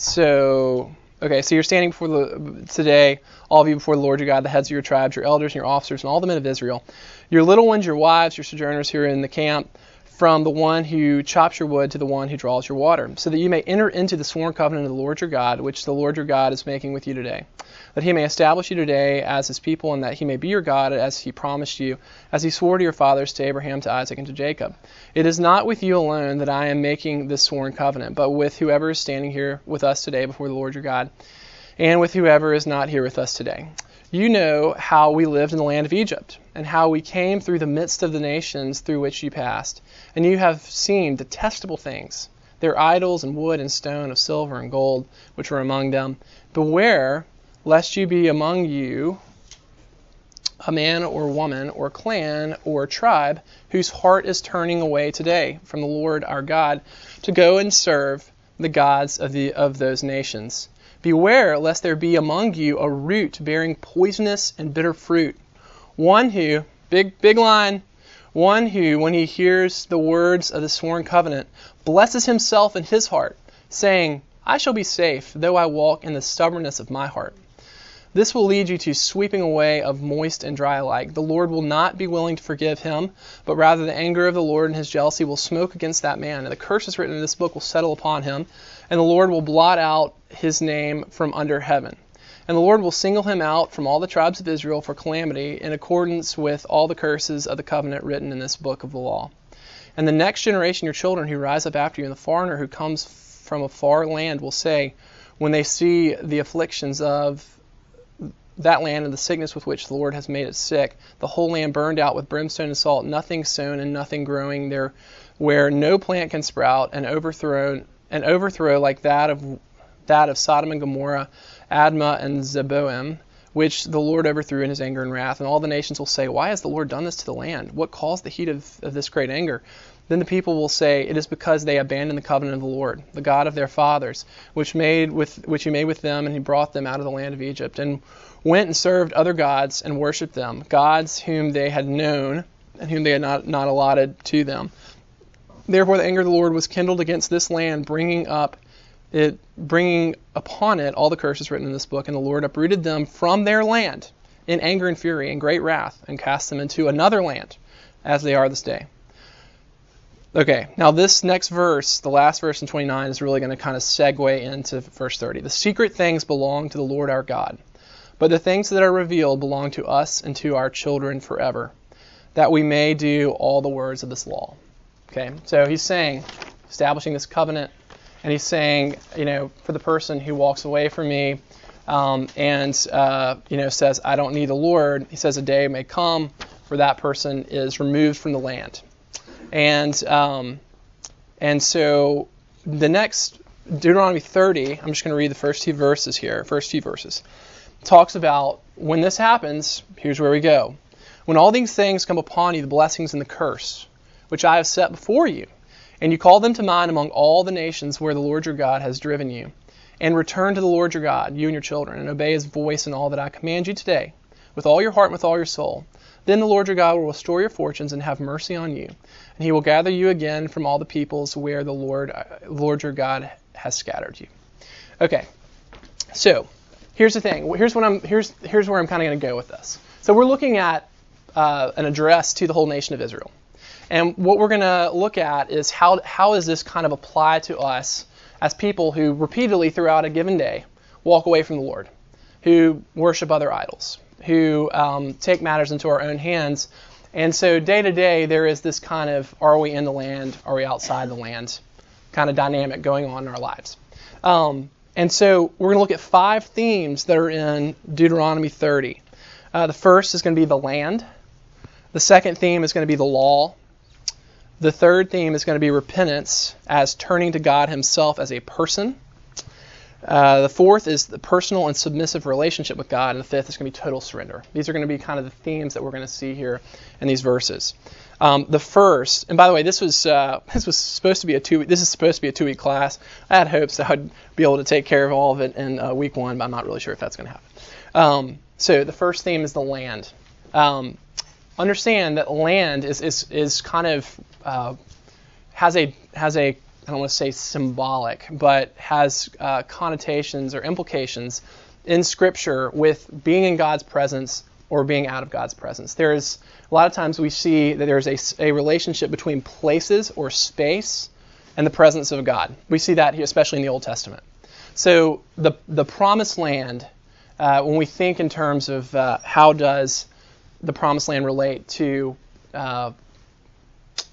so okay, so you're standing before the today, all of you before the Lord your God, the heads of your tribes, your elders and your officers, and all the men of Israel, your little ones, your wives, your sojourners here in the camp, from the one who chops your wood to the one who draws your water, so that you may enter into the sworn covenant of the Lord your God, which the Lord your God is making with you today. That he may establish you today as his people, and that he may be your God as he promised you, as he swore to your fathers, to Abraham, to Isaac, and to Jacob. It is not with you alone that I am making this sworn covenant, but with whoever is standing here with us today before the Lord your God, and with whoever is not here with us today. You know how we lived in the land of Egypt, and how we came through the midst of the nations through which you passed. And you have seen detestable things, their idols and wood and stone, of silver and gold, which were among them. Beware lest you be among you a man or woman or clan or tribe whose heart is turning away today from the Lord our God to go and serve the gods of, the, of those nations. Beware lest there be among you a root bearing poisonous and bitter fruit, one who, big, big line, one who, when he hears the words of the sworn covenant, blesses himself in his heart, saying, I shall be safe, though I walk in the stubbornness of my heart. This will lead you to sweeping away of moist and dry alike. The Lord will not be willing to forgive him, but rather the anger of the Lord and his jealousy will smoke against that man, and the curses written in this book will settle upon him, and the Lord will blot out his name from under heaven. And the Lord will single him out from all the tribes of Israel for calamity in accordance with all the curses of the covenant written in this book of the law. And the next generation, your children who rise up after you, and the foreigner who comes from a far land will say, when they see the afflictions of that land and the sickness with which the Lord has made it sick, the whole land burned out with brimstone and salt, nothing sown and nothing growing there, where no plant can sprout, and overthrown an overthrow like that of that of Sodom and Gomorrah, Admah and Zeboim, which the Lord overthrew in his anger and wrath. And all the nations will say, Why has the Lord done this to the land? What caused the heat of, of this great anger? Then the people will say, It is because they abandoned the covenant of the Lord, the God of their fathers, which made with which he made with them, and he brought them out of the land of Egypt, and went and served other gods and worshipped them, gods whom they had known and whom they had not, not allotted to them. Therefore the anger of the Lord was kindled against this land, bringing up it, bringing upon it all the curses written in this book, and the Lord uprooted them from their land in anger and fury and great wrath, and cast them into another land, as they are this day. Okay, now this next verse, the last verse in 29, is really going to kind of segue into verse 30. The secret things belong to the Lord our God, but the things that are revealed belong to us and to our children forever, that we may do all the words of this law. Okay, so he's saying, establishing this covenant, and he's saying, you know, for the person who walks away from me um, and, uh, you know, says, I don't need the Lord, he says a day may come where that person is removed from the land and um, and so the next Deuteronomy 30, I'm just going to read the first two verses here, first few verses. Talks about when this happens, here's where we go. When all these things come upon you, the blessings and the curse, which I have set before you, and you call them to mind among all the nations where the Lord your God has driven you, and return to the Lord your God, you and your children, and obey his voice in all that I command you today, with all your heart and with all your soul, then the Lord your God will restore your fortunes and have mercy on you, and he will gather you again from all the peoples where the Lord, uh, Lord your God has scattered you. Okay, so here's the thing. Here's what I'm. Here's here's where I'm kind of going to go with this. So we're looking at uh, an address to the whole nation of Israel, and what we're going to look at is how how does this kind of apply to us as people who repeatedly throughout a given day walk away from the Lord, who worship other idols, who um, take matters into our own hands. And so day to day, there is this kind of are we in the land, are we outside the land kind of dynamic going on in our lives. Um, and so we're going to look at five themes that are in Deuteronomy 30. Uh, the first is going to be the land. The second theme is going to be the law. The third theme is going to be repentance as turning to God Himself as a person. Uh, the fourth is the personal and submissive relationship with God, and the fifth is going to be total surrender. These are going to be kind of the themes that we're going to see here in these verses. Um, the first, and by the way, this was uh, this was supposed to be a two. This is supposed to be a two-week class. I had hopes that I'd be able to take care of all of it in uh, week one, but I'm not really sure if that's going to happen. Um, so the first theme is the land. Um, understand that land is is is kind of uh, has a has a I don't want to say symbolic, but has uh, connotations or implications in Scripture with being in God's presence or being out of God's presence. There's a lot of times we see that there's a, a relationship between places or space and the presence of God. We see that here, especially in the Old Testament. So the the promised land, uh, when we think in terms of uh, how does the promised land relate to uh,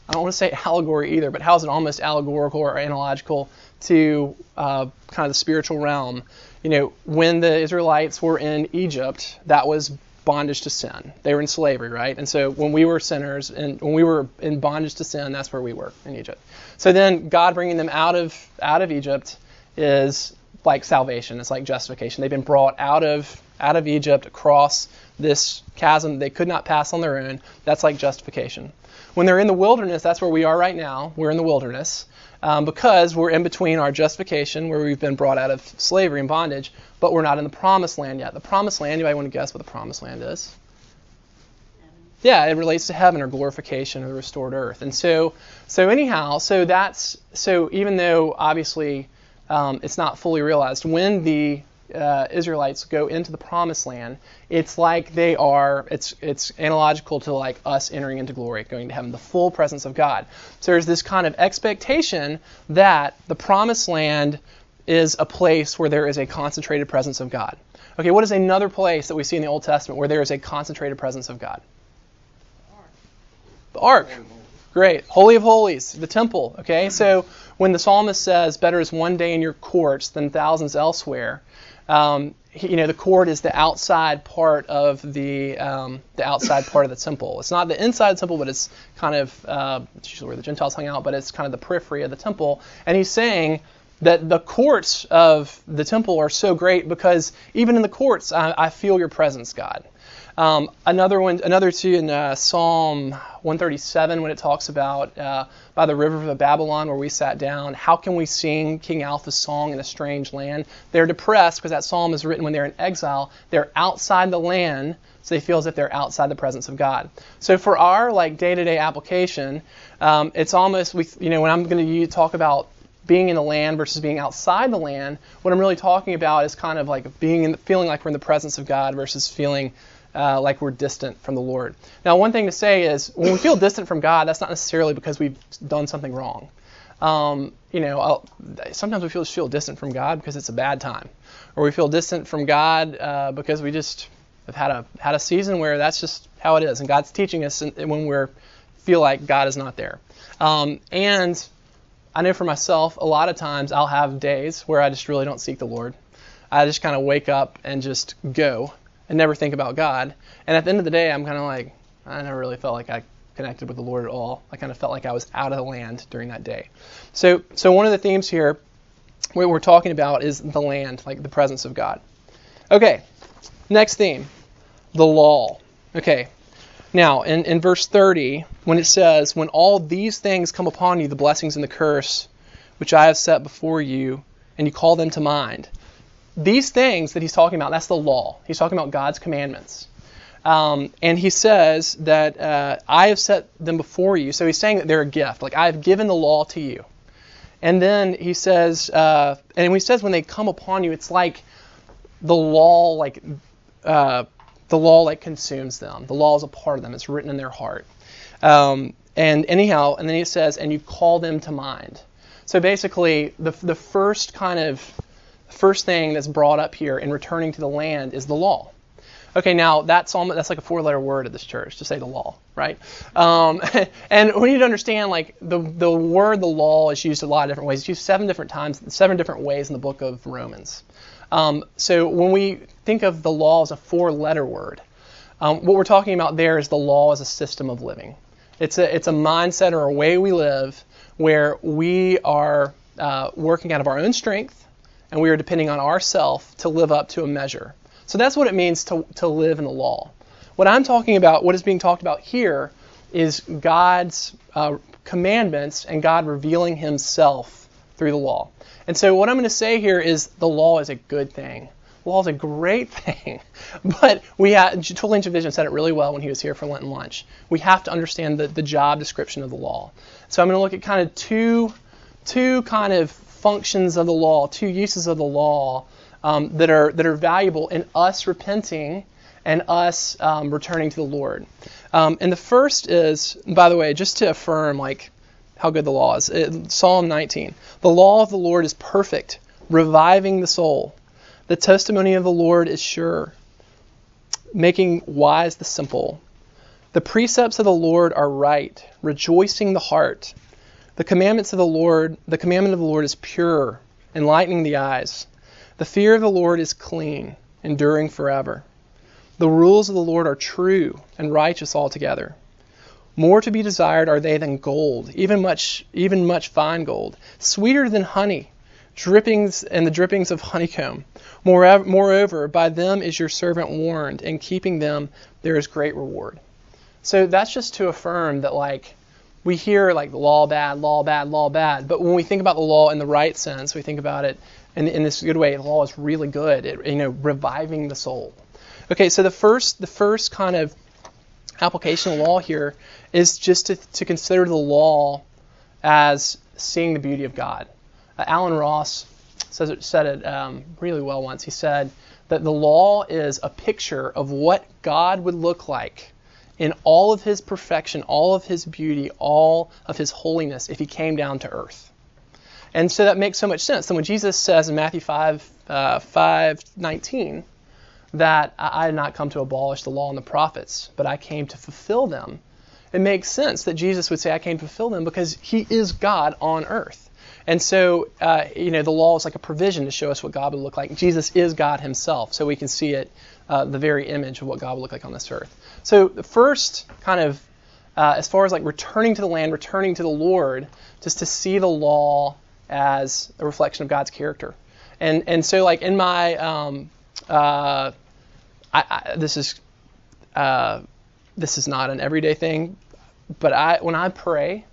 I don't want to say allegory either, but how is it almost allegorical or analogical to uh, kind of the spiritual realm? You know, when the Israelites were in Egypt, that was bondage to sin. They were in slavery, right? And so when we were sinners and when we were in bondage to sin, that's where we were in Egypt. So then God bringing them out of out of Egypt is like salvation. It's like justification. They've been brought out of out of Egypt across this chasm they could not pass on their own. That's like justification. When they're in the wilderness, that's where we are right now. We're in the wilderness um, because we're in between our justification, where we've been brought out of slavery and bondage, but we're not in the promised land yet. The promised land, anybody want to guess what the promised land is? Yeah, it relates to heaven or glorification or the restored earth. And so, so anyhow, so that's so even though obviously um, it's not fully realized when the uh, Israelites go into the promised land, it's like they are, it's, it's analogical to like us entering into glory, going to heaven, the full presence of God. So there's this kind of expectation that the promised land is a place where there is a concentrated presence of God. Okay, what is another place that we see in the Old Testament where there is a concentrated presence of God? The ark. Great. Holy of Holies, the temple. Okay, so when the psalmist says, Better is one day in your courts than thousands elsewhere, um, you know, the court is the outside part of the um, the outside part of the temple. It's not the inside temple, but it's kind of uh, it's usually where the Gentiles hung out, but it's kind of the periphery of the temple. And he's saying that the courts of the temple are so great because even in the courts, I, I feel your presence, God. Um, another one, another two in uh, Psalm 137 when it talks about uh, by the river of Babylon where we sat down. How can we sing King Alpha's song in a strange land? They're depressed because that psalm is written when they're in exile. They're outside the land, so they feel as if they're outside the presence of God. So for our like day-to-day application, um, it's almost we, you know, when I'm going to talk about being in the land versus being outside the land, what I'm really talking about is kind of like being in, feeling like we're in the presence of God versus feeling uh, like we're distant from the Lord. Now, one thing to say is when we feel distant from God, that's not necessarily because we've done something wrong. Um, you know, I'll, sometimes we feel just feel distant from God because it's a bad time, or we feel distant from God uh, because we just have had a had a season where that's just how it is, and God's teaching us when we feel like God is not there. Um, and I know for myself, a lot of times I'll have days where I just really don't seek the Lord. I just kind of wake up and just go and never think about God. And at the end of the day, I'm kind of like, I never really felt like I connected with the Lord at all. I kind of felt like I was out of the land during that day. So, so one of the themes here, what we're talking about is the land, like the presence of God. Okay, next theme, the law. Okay, now in, in verse 30, when it says, When all these things come upon you, the blessings and the curse, which I have set before you, and you call them to mind, these things that he's talking about, that's the law. He's talking about God's commandments. Um, and he says that uh, I have set them before you. So he's saying that they're a gift. Like I have given the law to you. And then he says, uh, and he says when they come upon you, it's like the law, like uh, the law, like consumes them. The law is a part of them. It's written in their heart. Um, and anyhow, and then he says, and you call them to mind. So basically, the the first kind of first thing that's brought up here in returning to the land is the law. Okay, now that's almost, that's like a four-letter word at this church to say the law, right? Um, and we need to understand like the the word the law is used a lot of different ways. It's used seven different times, seven different ways in the book of Romans. Um, so when we think of the law as a four-letter word, um, what we're talking about there is the law as a system of living. It's a it's a mindset or a way we live where we are uh, working out of our own strength and we are depending on ourself to live up to a measure. So that's what it means to, to live in the law. What I'm talking about, what is being talked about here, is God's uh, commandments and God revealing Himself through the law. And so what I'm going to say here is the law is a good thing. Law is a great thing, but we have, Tullian Tchividjian said it really well when he was here for Lenten lunch. We have to understand the, the job description of the law. So I'm going to look at kind of two two kind of functions of the law, two uses of the law um, that are that are valuable in us repenting and us um, returning to the Lord. Um, and the first is, by the way, just to affirm like how good the law is. It, Psalm 19: The law of the Lord is perfect, reviving the soul. The testimony of the Lord is sure, making wise the simple. The precepts of the Lord are right, rejoicing the heart. The commandments of the Lord, the commandment of the Lord is pure, enlightening the eyes. The fear of the Lord is clean, enduring forever. The rules of the Lord are true and righteous altogether. More to be desired are they than gold, even much even much fine gold, sweeter than honey, drippings and the drippings of honeycomb. Moreover, by them is your servant warned, and keeping them there is great reward. So that's just to affirm that like we hear like the law bad, law bad, law bad. But when we think about the law in the right sense, we think about it in, in this good way. The law is really good. It, you know, reviving the soul. Okay, so the first the first kind of application of law here is just to, to consider the law as seeing the beauty of God. Uh, Alan Ross says it, said it um, really well once. He said that the law is a picture of what God would look like in all of his perfection, all of his beauty, all of his holiness if he came down to earth. And so that makes so much sense. And when Jesus says in Matthew 5, uh, 5 19, that I did not come to abolish the law and the prophets, but I came to fulfill them, it makes sense that Jesus would say, I came to fulfill them because he is God on earth. And so, uh, you know, the law is like a provision to show us what God would look like. Jesus is God himself, so we can see it, uh, the very image of what God would look like on this earth. So the first kind of, uh, as far as like returning to the land, returning to the Lord, just to see the law as a reflection of God's character. And and so like in my, um, uh, I, I, this is, uh, this is not an everyday thing, but I when I pray,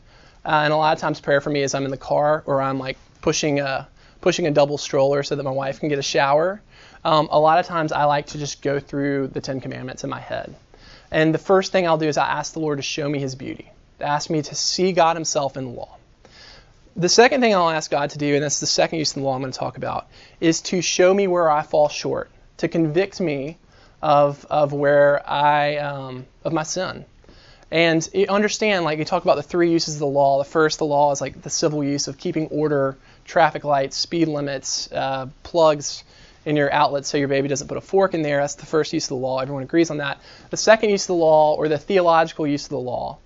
uh, and a lot of times prayer for me is I'm in the car or I'm like pushing a pushing a double stroller so that my wife can get a shower. Um, a lot of times I like to just go through the Ten Commandments in my head. And the first thing I'll do is I ask the Lord to show me his beauty, to ask me to see God himself in the law. The second thing I'll ask God to do, and that's the second use of the law I'm going to talk about, is to show me where I fall short, to convict me of, of where I, um, of my sin. And understand, like you talk about the three uses of the law. The first, the law is like the civil use of keeping order, traffic lights, speed limits, uh, plugs, in your outlet so your baby doesn't put a fork in there. That's the first use of the law. Everyone agrees on that. The second use of the law, or the theological use of the law,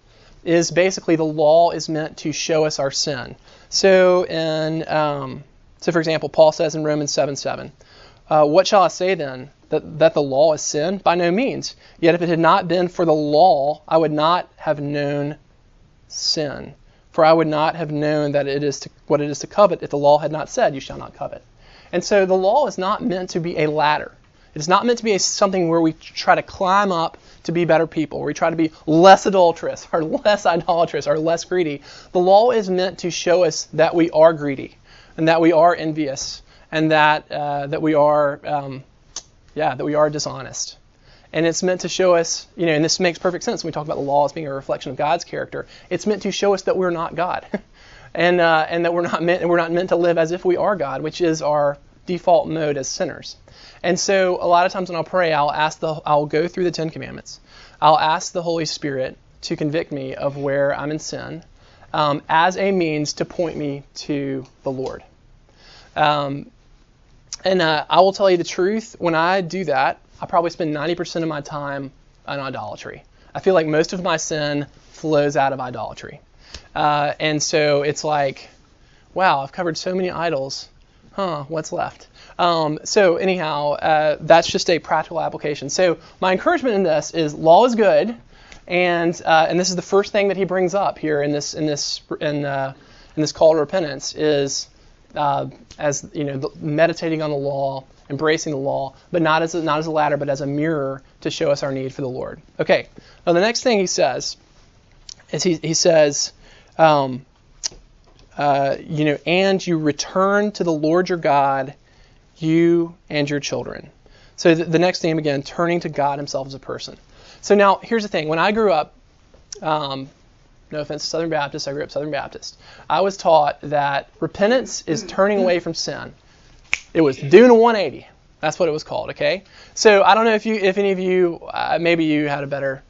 is basically the law is meant to show us our sin. So, in um, so for example, Paul says in Romans 7 7, uh, What shall I say then? That, that the law is sin? By no means. Yet if it had not been for the law, I would not have known sin. For I would not have known that it is to, what it is to covet if the law had not said, You shall not covet. And so the law is not meant to be a ladder. It's not meant to be a, something where we try to climb up to be better people, where we try to be less adulterous or less idolatrous or less greedy. The law is meant to show us that we are greedy and that we are envious and that uh, that we are um, yeah that we are dishonest. And it's meant to show us, you know, and this makes perfect sense when we talk about the law as being a reflection of God's character. It's meant to show us that we're not God. and uh, and that we're not meant we're not meant to live as if we are God, which is our default mode as sinners. And so a lot of times when I'll pray, I'll ask the I'll go through the Ten Commandments. I'll ask the Holy Spirit to convict me of where I'm in sin, um, as a means to point me to the Lord. Um, and uh, I will tell you the truth. When I do that, I probably spend 90% of my time on idolatry. I feel like most of my sin flows out of idolatry. Uh, and so it's like, wow, I've covered so many idols. Huh, what's left? Um, so anyhow, uh, that's just a practical application. So my encouragement in this is law is good, and uh, and this is the first thing that he brings up here in this in this in uh, in this call to repentance is uh, as you know meditating on the law, embracing the law, but not as a, not as a ladder, but as a mirror to show us our need for the Lord. Okay. Now the next thing he says is he he says um, uh, you know, and you return to the Lord your God, you and your children. So the, the next theme again, turning to God Himself as a person. So now here's the thing: when I grew up, um, no offense to Southern Baptist, I grew up Southern Baptist. I was taught that repentance is turning away from sin. It was doing a 180. That's what it was called. Okay. So I don't know if you, if any of you, uh, maybe you had a better,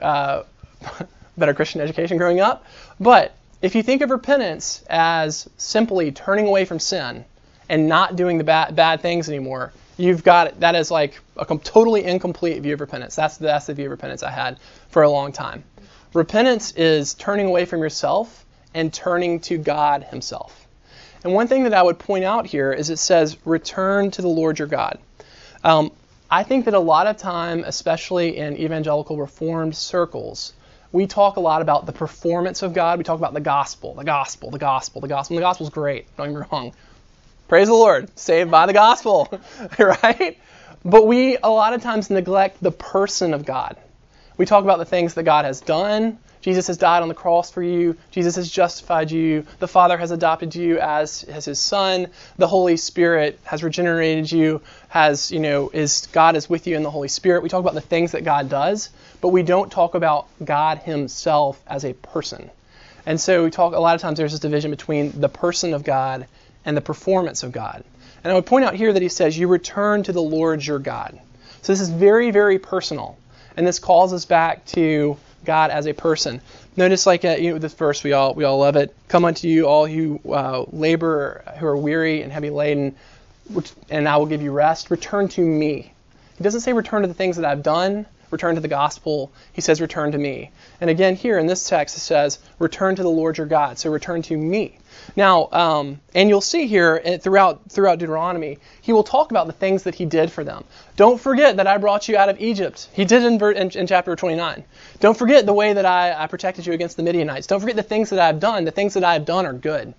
uh, better Christian education growing up, but if you think of repentance as simply turning away from sin and not doing the bad, bad things anymore, you've got that is like a totally incomplete view of repentance. That's that's the view of repentance I had for a long time. Repentance is turning away from yourself and turning to God Himself. And one thing that I would point out here is it says, return to the Lord your God. Um, I think that a lot of time, especially in evangelical reformed circles, we talk a lot about the performance of God. We talk about the gospel, the gospel, the gospel, the gospel. And the gospel's great, don't get me wrong. Praise the Lord, saved by the gospel, right? But we a lot of times neglect the person of God. We talk about the things that God has done. Jesus has died on the cross for you. Jesus has justified you. The Father has adopted you as, as his son. The Holy Spirit has regenerated you. Has, you know, is God is with you in the Holy Spirit. We talk about the things that God does, but we don't talk about God himself as a person. And so we talk a lot of times there's this division between the person of God and the performance of God. And I would point out here that he says, You return to the Lord your God. So this is very, very personal. And this calls us back to God as a person. Notice, like uh, you know, this verse, we all we all love it. Come unto you, all who uh, labor, who are weary and heavy laden, and I will give you rest. Return to me. He doesn't say return to the things that I've done. Return to the gospel. He says return to me. And again, here in this text, it says return to the Lord your God. So return to me. Now, um, and you'll see here eh, throughout throughout Deuteronomy, he will talk about the things that he did for them. Don't forget that I brought you out of Egypt. He did in, in, in chapter 29. Don't forget the way that I, I, protected you against the Midianites. Don't forget the things that I've done. The things that I've done are good.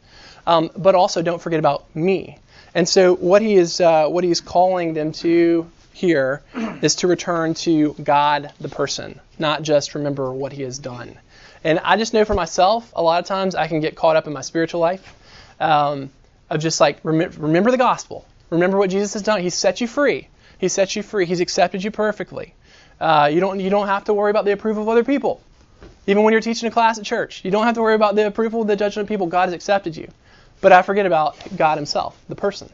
Um, but also don't forget about me. And so what he is uh, what he's calling them to here is to return to God the person, not just remember what he has done. And I just know for myself, a lot of times I can get caught up in my spiritual life um, of just like rem- remember the gospel, remember what Jesus has done. He set you free. He set you free. He's accepted you perfectly. Uh, you don't you don't have to worry about the approval of other people. Even when you're teaching a class at church, you don't have to worry about the approval, of the judgment of people. God has accepted you. But I forget about God Himself, the person.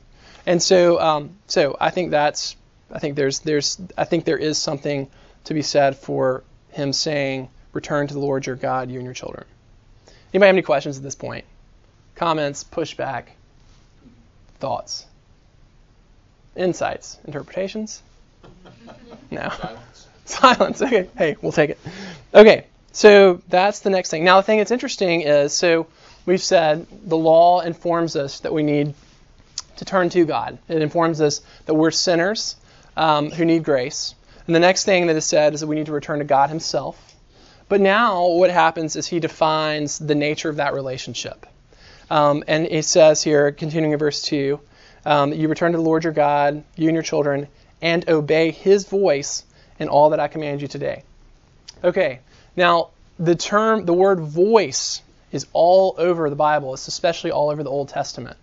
And so, um, so I think that's, I think there's, there's, I think there is something to be said for Him saying, return to the Lord your God, you and your children. Anybody have any questions at this point? Comments, pushback, thoughts, insights, interpretations? No. Silence. Silence. Okay. Hey, we'll take it. Okay. So that's the next thing. Now, the thing that's interesting is so we've said the law informs us that we need to turn to God. It informs us that we're sinners um, who need grace. And the next thing that is said is that we need to return to God Himself. But now what happens is he defines the nature of that relationship. Um, and he says here, continuing in verse 2, um, you return to the Lord your God, you and your children, and obey his voice in all that I command you today. Okay, now the term, the word voice is all over the Bible. It's especially all over the Old Testament.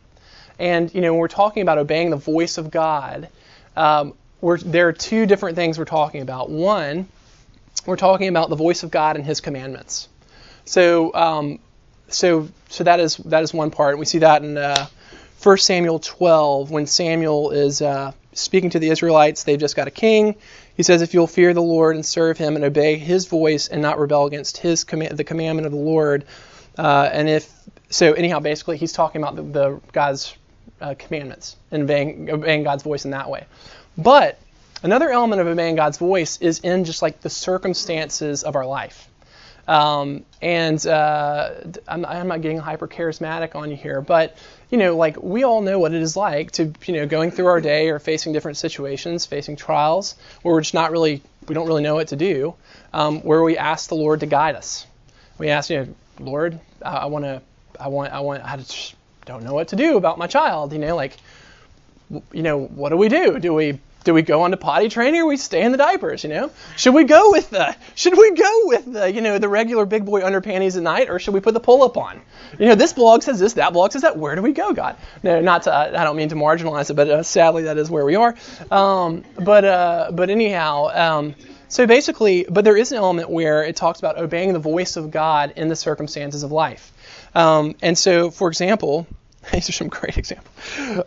And, you know, when we're talking about obeying the voice of God, um, there are two different things we're talking about. One we're talking about the voice of God and His commandments. So, um, so, so that is that is one part. We see that in uh, 1 Samuel 12 when Samuel is uh, speaking to the Israelites. They've just got a king. He says, "If you'll fear the Lord and serve Him and obey His voice and not rebel against His command, the commandment of the Lord, uh, and if so, anyhow, basically, he's talking about the, the God's uh, commandments and obeying, obeying God's voice in that way. But Another element of obeying God's voice is in just like the circumstances of our life. Um, and uh, I'm, I'm, not getting hyper charismatic on you here, but you know, like we all know what it is like to, you know, going through our day or facing different situations, facing trials where we're just not really, we don't really know what to do, um, where we ask the Lord to guide us. We ask, you know, Lord, I, I want to, I want, I want, I just don't know what to do about my child. You know, like, you know, what do we do? Do we do we go on to potty training or we stay in the diapers, you know? Should we go with the should we go with the, you know, the regular big boy underpanties at night or should we put the pull up on? You know, this blog says this, that blog says that. Where do we go, God? No, not to I don't mean to marginalize it, but uh, sadly that is where we are. Um, but uh, but anyhow, um, So basically, but there is an element where it talks about obeying the voice of God in the circumstances of life. Um, and so, for example, these are some great examples.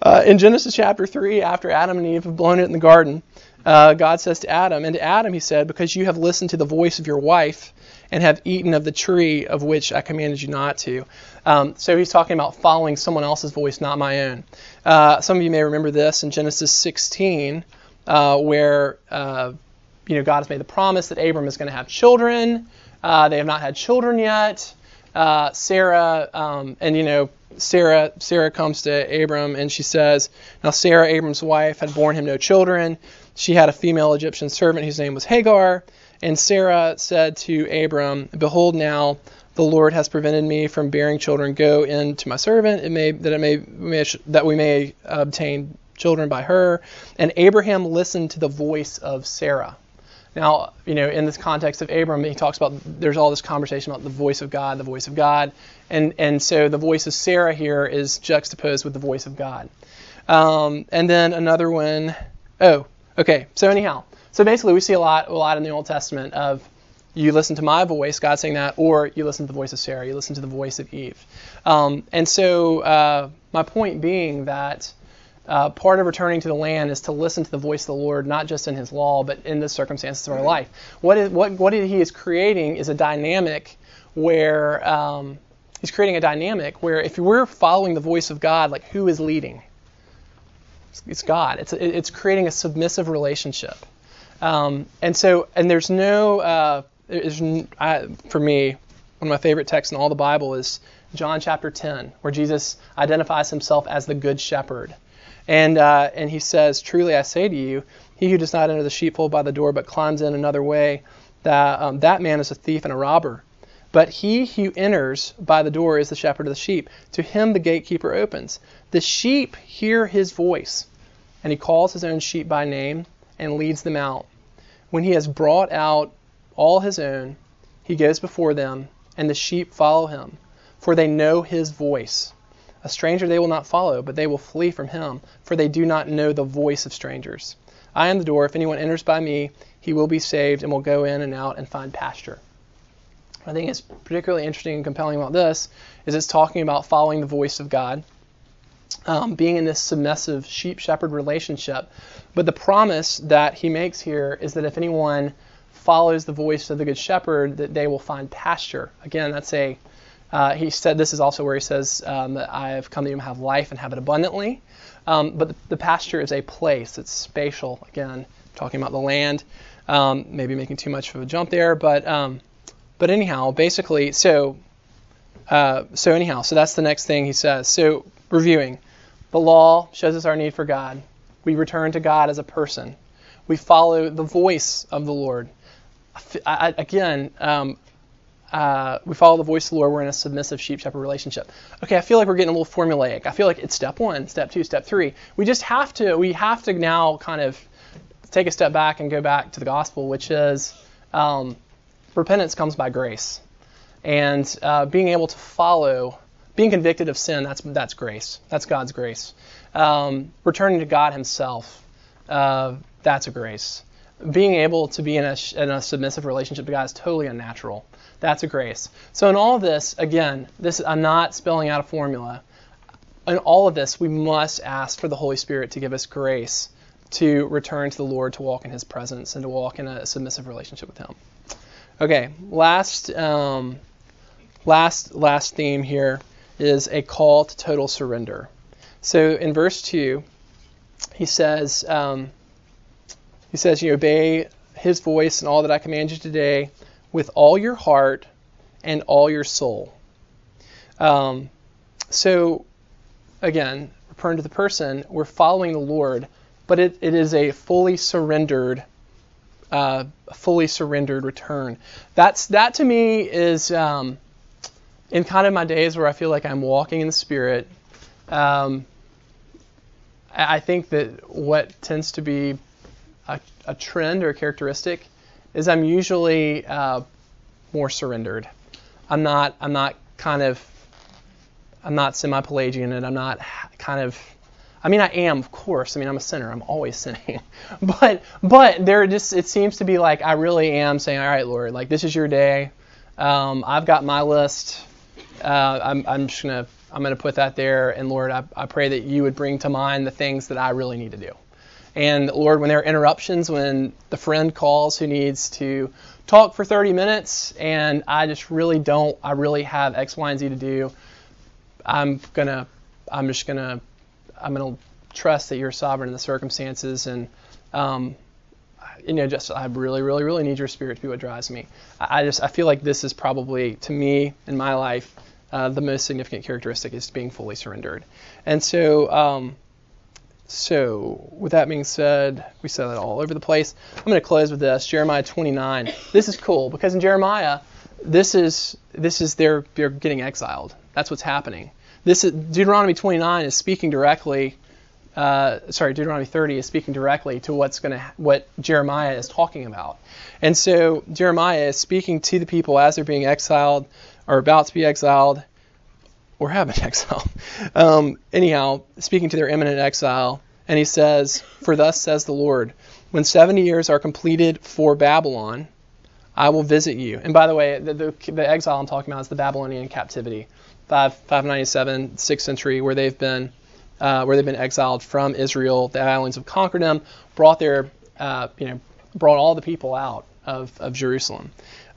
Uh, in Genesis chapter 3, after Adam and Eve have blown it in the garden, uh, God says to Adam, and to Adam he said, Because you have listened to the voice of your wife and have eaten of the tree of which I commanded you not to. Um, so he's talking about following someone else's voice, not my own. Uh, some of you may remember this in Genesis 16, uh, where uh, you know God has made the promise that Abram is going to have children. Uh, they have not had children yet. Uh, Sarah, um, and you know, Sarah, Sarah comes to Abram and she says, Now Sarah, Abram's wife, had borne him no children. She had a female Egyptian servant whose name was Hagar. And Sarah said to Abram, Behold, now the Lord has prevented me from bearing children. Go in to my servant, it may that it may, may that we may obtain children by her. And Abraham listened to the voice of Sarah. Now, you know, in this context of Abram, he talks about there's all this conversation about the voice of God, the voice of God, and and so the voice of Sarah here is juxtaposed with the voice of God. Um, and then another one, oh, okay. So anyhow, so basically we see a lot a lot in the Old Testament of you listen to my voice, God saying that, or you listen to the voice of Sarah, you listen to the voice of Eve. Um, and so uh, my point being that uh, part of returning to the land is to listen to the voice of the Lord, not just in His law, but in the circumstances of our life. What is what what He is creating is a dynamic where um, He's creating a dynamic where if we're following the voice of God, like who is leading? It's God. It's it's creating a submissive relationship, um, and so and there's no uh, there's, I, for me one of my favorite texts in all the Bible is John chapter 10, where Jesus identifies himself as the good shepherd. And, uh, and he says, Truly I say to you, he who does not enter the sheepfold by the door, but climbs in another way, that, um, that man is a thief and a robber. But he who enters by the door is the shepherd of the sheep. To him the gatekeeper opens. The sheep hear his voice, and he calls his own sheep by name and leads them out. When he has brought out all his own, he goes before them, and the sheep follow him, for they know his voice. A stranger they will not follow, but they will flee from him, for they do not know the voice of strangers. I am the door. If anyone enters by me, he will be saved and will go in and out and find pasture. I think it's particularly interesting and compelling about this is it's talking about following the voice of God, um, being in this submissive sheep shepherd relationship. But the promise that he makes here is that if anyone follows the voice of the good shepherd, that they will find pasture. Again, that's a uh, he said this is also where he says um, that I have come that you may have life and have it abundantly. Um, but the, the, pasture is a place. It's spatial. Again, talking about the land. Um, maybe making too much of a jump there, but um, but anyhow, basically, so uh, so anyhow, so that's the next thing he says. So reviewing, the law shows us our need for God. We return to God as a person. We follow the voice of the Lord. I, I, again, um, uh, we follow the voice of the Lord. We're in a submissive sheep shepherd relationship. Okay, I feel like we're getting a little formulaic. I feel like it's step one, step two, step three. We just have to. We have to now kind of take a step back and go back to the gospel, which is um, repentance comes by grace, and uh, being able to follow, being convicted of sin. That's that's grace. That's God's grace. Um, returning to God Himself. Uh, that's a grace. Being able to be in a, in a submissive relationship to God is totally unnatural. That's a grace. So in all of this, again, this I'm not spelling out a formula. In all of this, we must ask for the Holy Spirit to give us grace to return to the Lord, to walk in His presence, and to walk in a submissive relationship with Him. Okay, last um, last last theme here is a call to total surrender. So in verse two, he says um, he says you obey His voice and all that I command you today with all your heart and all your soul. Um, so, again, return to the person, we're following the Lord, but it, it is a fully surrendered, uh, fully surrendered return. That's that to me is um, in kind of my days where I feel like I'm walking in the Spirit. Um, I think that what tends to be a, a trend or a characteristic is I'm usually uh, more surrendered. I'm not I'm not kind of I'm not semi-Pelagian and I'm not kind of I mean, I am, of course. I mean, I'm a sinner. I'm always sinning. but but there just it seems to be like I really am saying, all right, Lord, like this is your day. Um, I've got my list. Uh, I'm, I'm just gonna I'm gonna put that there, and Lord, I, I pray that you would bring to mind the things that I really need to do. And Lord, when there are interruptions, when the friend calls who needs to talk for 30 minutes, and I just really don't, I really have X, Y, and Z to do, I'm gonna, I'm just gonna, I'm gonna trust that you're sovereign in the circumstances, and um, you know, just I really, really, really need your spirit to be what drives me. I, I just, I feel like this is probably, to me, in my life, uh, the most significant characteristic is being fully surrendered. And so, um, so, with that being said, we said that all over the place. I'm going to close with this Jeremiah 29. This is cool because in Jeremiah, this is this is they're they're getting exiled. That's what's happening. This is, Deuteronomy 29 is speaking directly. Uh, sorry, Deuteronomy 30 is speaking directly to what's going to what Jeremiah is talking about. And so Jeremiah is speaking to the people as they're being exiled or about to be exiled or have been exiled. Um, anyhow, speaking to their imminent exile, and he says, For thus says the Lord, when 70 years are completed for Babylon, I will visit you. And by the way, the, the, the exile I'm talking about is the Babylonian captivity, 5, 597, 6th century, where they've been uh, where they've been exiled from Israel. The Babylonians have conquered them, brought their uh, you know brought all the people out of, of Jerusalem.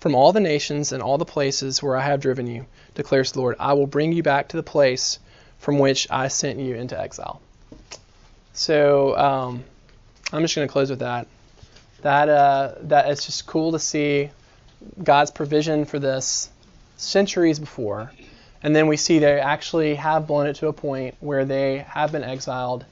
from all the nations and all the places where I have driven you, declares the Lord. I will bring you back to the place from which I sent you into exile. So um, I'm just going to close with that. That uh, that it's just cool to see God's provision for this centuries before, and then we see they actually have blown it to a point where they have been exiled,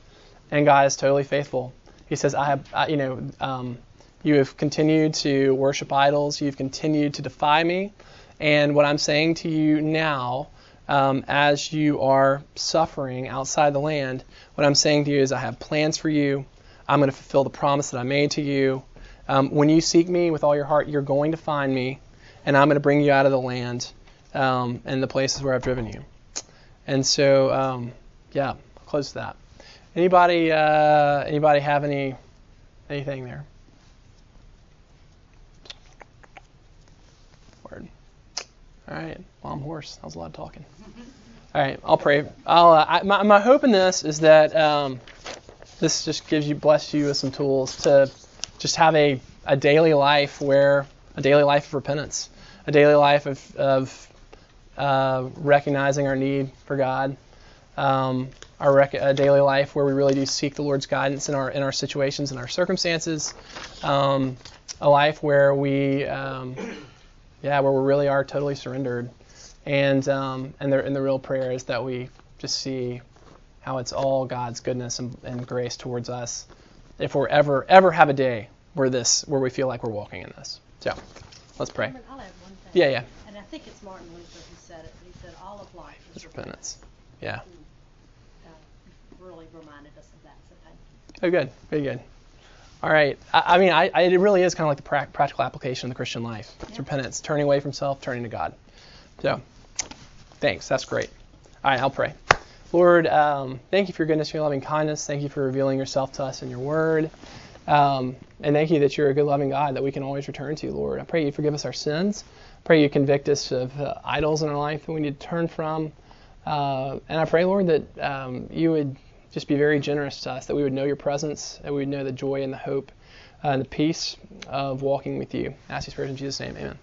and God is totally faithful. He says, "I have, I, you know, um, you have continued to worship idols. You've continued to defy me. And what I'm saying to you now, um, as you are suffering outside the land, what I'm saying to you is, I have plans for you. I'm going to fulfill the promise that I made to you. Um, when you seek me with all your heart, you're going to find me, and I'm going to bring you out of the land um, and the places where I've driven you. And so, um, yeah, close that. Anybody, uh, anybody have any anything there? All right. Well, I'm hoarse. That was a lot of talking. All right. I'll pray. I'll, uh, I, my, my hope in this is that um, this just gives you, bless you with some tools to just have a, a daily life where, a daily life of repentance, a daily life of, of uh, recognizing our need for God, um, our rec- a daily life where we really do seek the Lord's guidance in our in our situations and our circumstances, um, a life where we um, yeah, where we really are totally surrendered. And um, and the and the real prayer is that we just see how it's all God's goodness and, and grace towards us. If we're ever ever have a day where this where we feel like we're walking in this. So let's pray. I'll add one thing. Yeah, yeah. And I think it's Martin Luther who said it. He said all of life is repentance. Yeah. Uh, really reminded us of that. So thank you. Oh, good. Very good. All right. I, I mean, I, I, it really is kind of like the pra- practical application of the Christian life. It's Yeah. repentance, turning away from self, turning to God. So, thanks. That's great. All right, I'll pray. Lord, um, thank you for your goodness, your loving kindness. Thank you for revealing yourself to us in your word. Um, and thank you that you're a good, loving God that we can always return to, Lord. I pray you forgive us our sins. pray you convict us of uh, idols in our life that we need to turn from. Uh, and I pray, Lord, that um, you would just be very generous to us, that we would know your presence, that we would know the joy and the hope uh, and the peace of walking with you. I ask these prayers in Jesus' name. Amen.